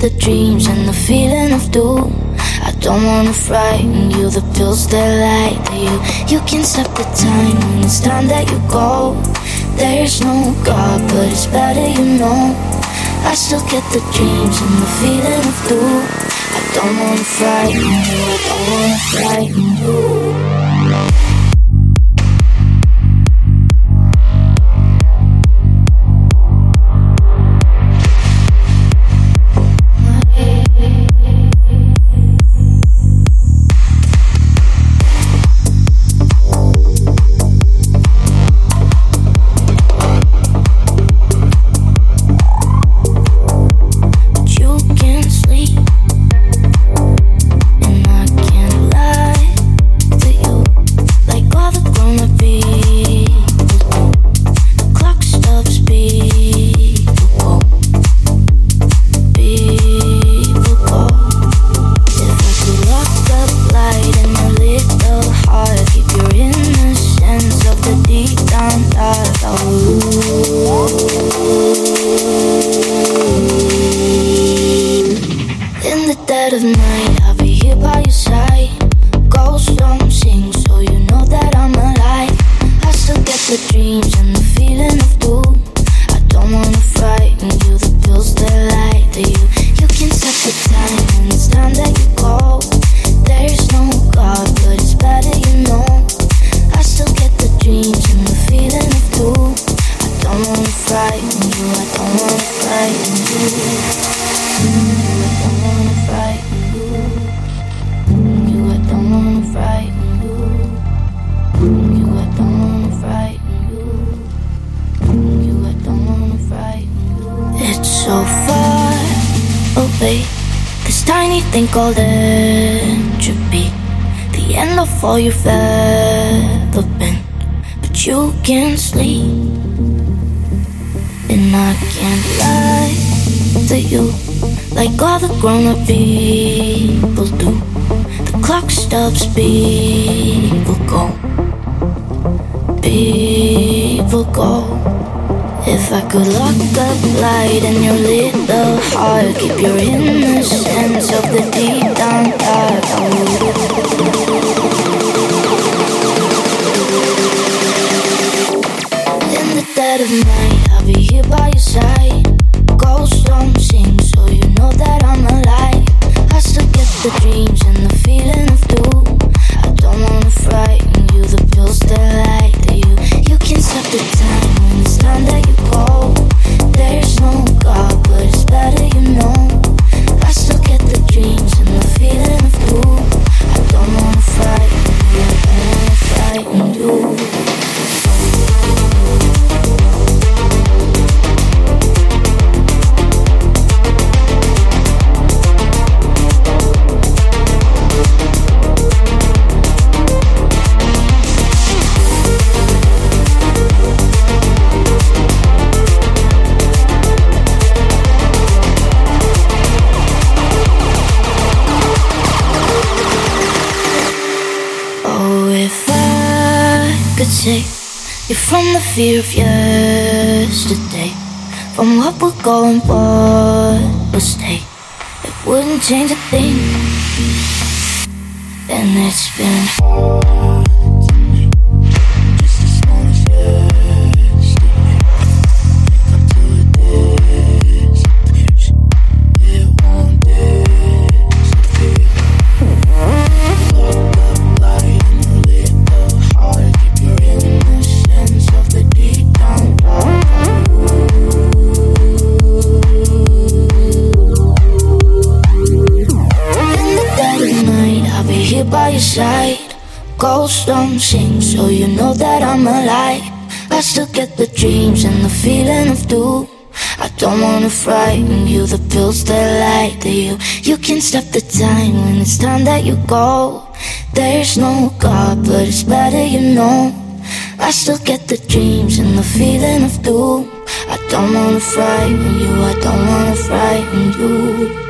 the dreams and the feeling of doom. I don't wanna frighten you, the pills that lie to you. You can stop the time when it's time that you go. There's no God, but it's better you know. I still get the dreams and the feeling of doom. I don't wanna frighten you, I don't wanna frighten you. Something called entropy. The end of all you've ever been. But you can't sleep. And I can't lie to you like all the grown up people do. The clock stops, people go. People go. If I could lock up light in your little heart, keep your innocence of the deep down dark. In the dead of night, I'll be here by your side. It wouldn't change a thing. And it's been Ghosts don't sing, so you know that I'm alive. I still get the dreams and the feeling of doom. I don't wanna frighten you, the pills that lie to you. You can stop the time when it's time that you go. There's no God, but it's better you know. I still get the dreams and the feeling of doom. I don't wanna frighten you, I don't wanna frighten you.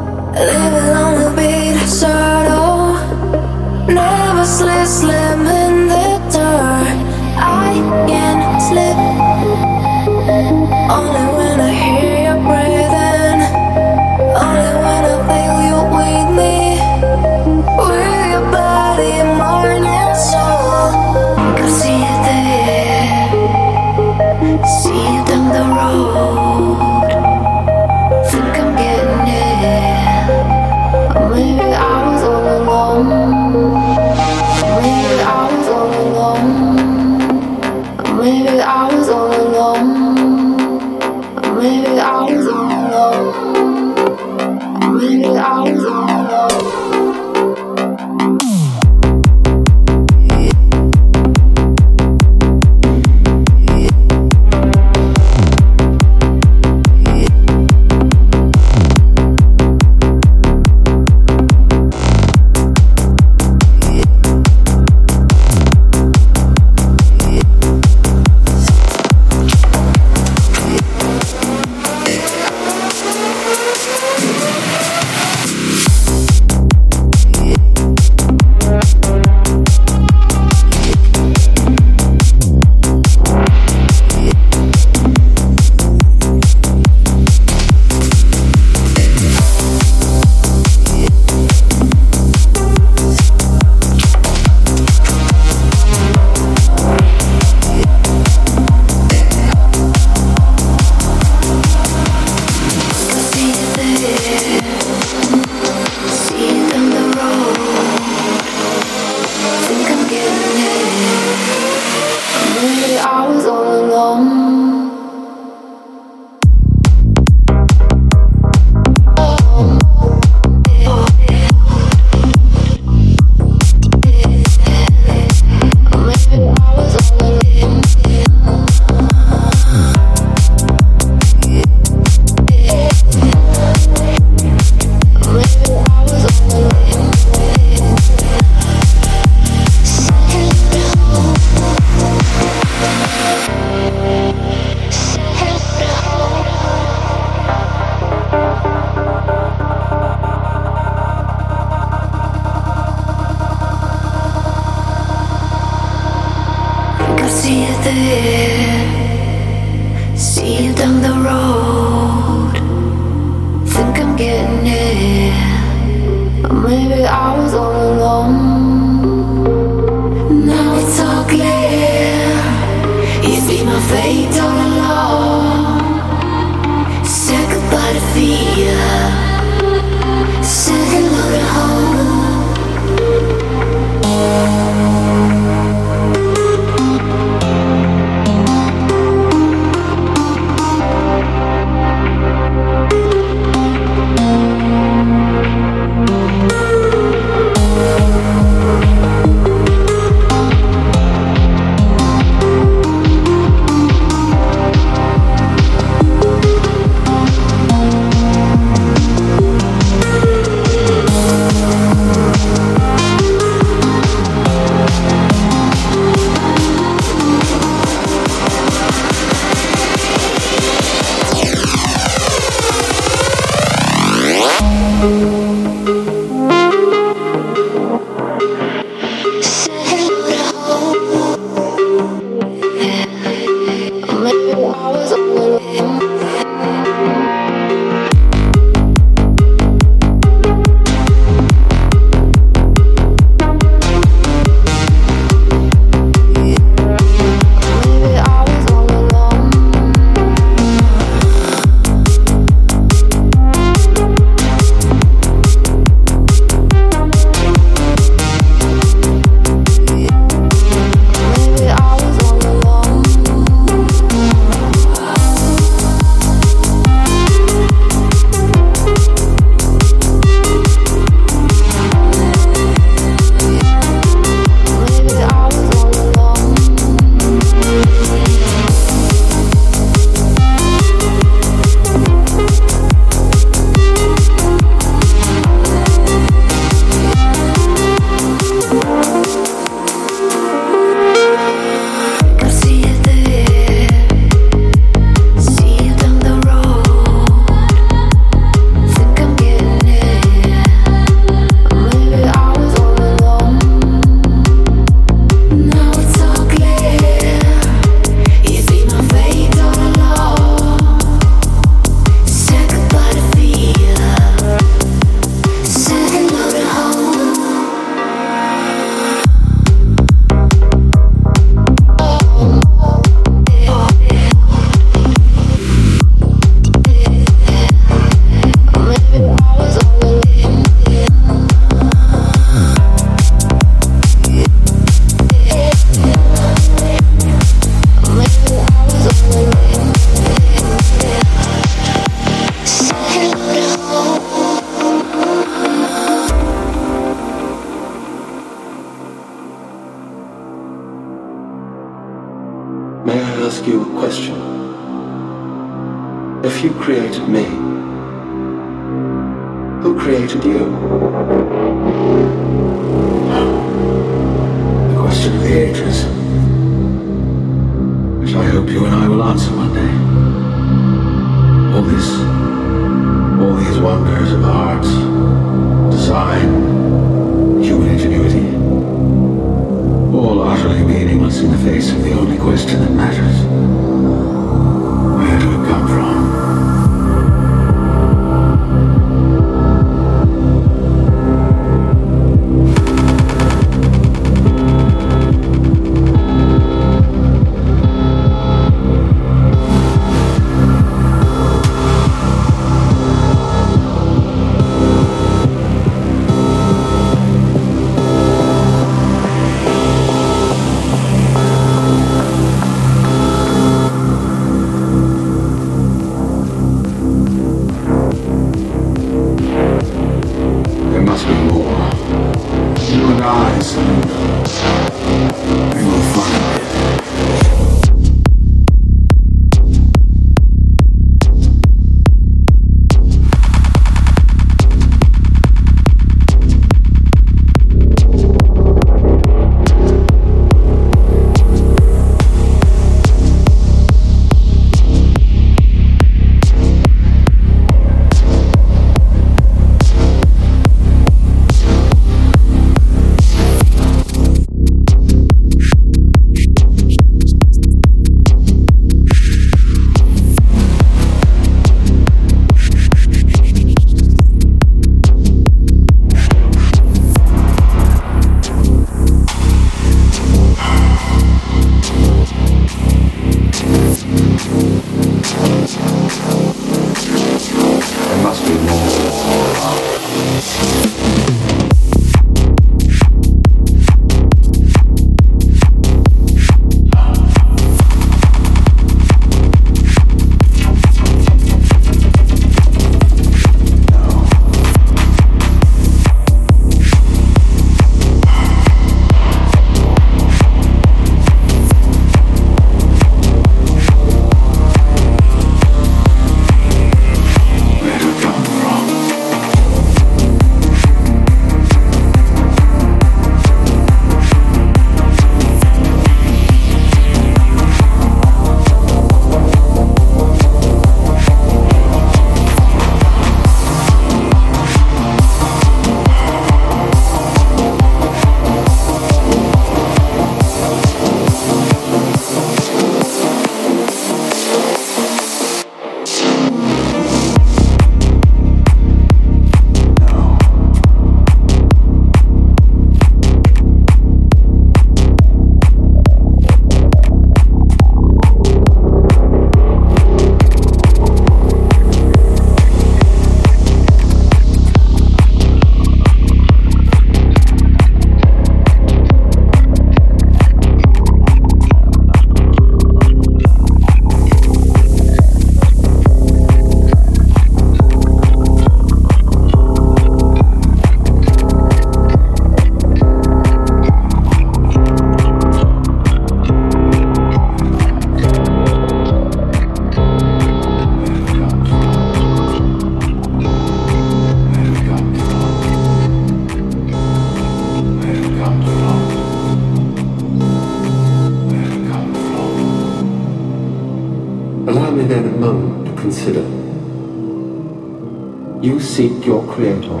Creator,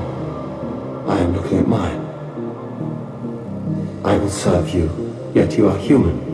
I am looking at mine. I will serve you, yet you are human.